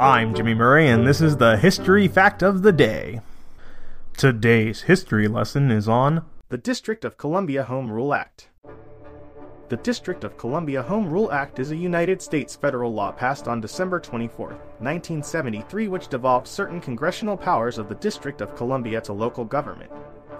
I'm Jimmy Murray, and this is the History Fact of the Day. Today's history lesson is on the District of Columbia Home Rule Act. The District of Columbia Home Rule Act is a United States federal law passed on December 24, 1973, which devolved certain congressional powers of the District of Columbia to local government.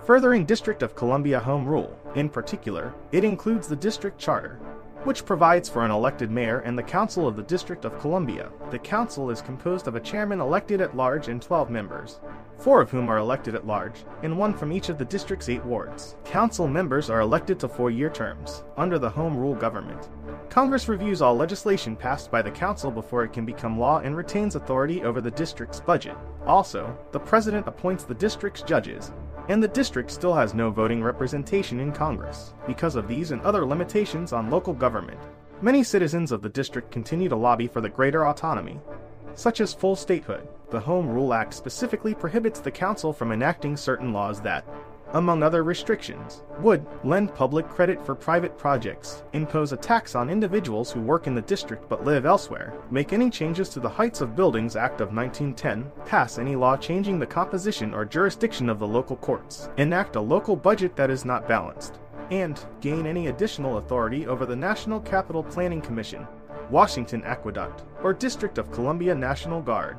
Furthering District of Columbia Home Rule, in particular, it includes the district charter, which provides for an elected mayor and the Council of the District of Columbia. The council is composed of a chairman elected at large and 12 members, four of whom are elected at large, and one from each of the district's eight wards. Council members are elected to four year terms, under the Home Rule government. Congress reviews all legislation passed by the Council before it can become law and retains authority over the district's budget. Also, the President appoints the district's judges, and the district still has no voting representation in Congress. Because of these and other limitations on local government, many citizens of the district continue to lobby for the greater autonomy, such as full statehood. The Home Rule Act specifically prohibits the Council from enacting certain laws that, among other restrictions, would lend public credit for private projects, impose a tax on individuals who work in the district but live elsewhere, make any changes to the Heights of Buildings Act of 1910, pass any law changing the composition or jurisdiction of the local courts, enact a local budget that is not balanced, and gain any additional authority over the National Capital Planning Commission, Washington Aqueduct, or District of Columbia National Guard.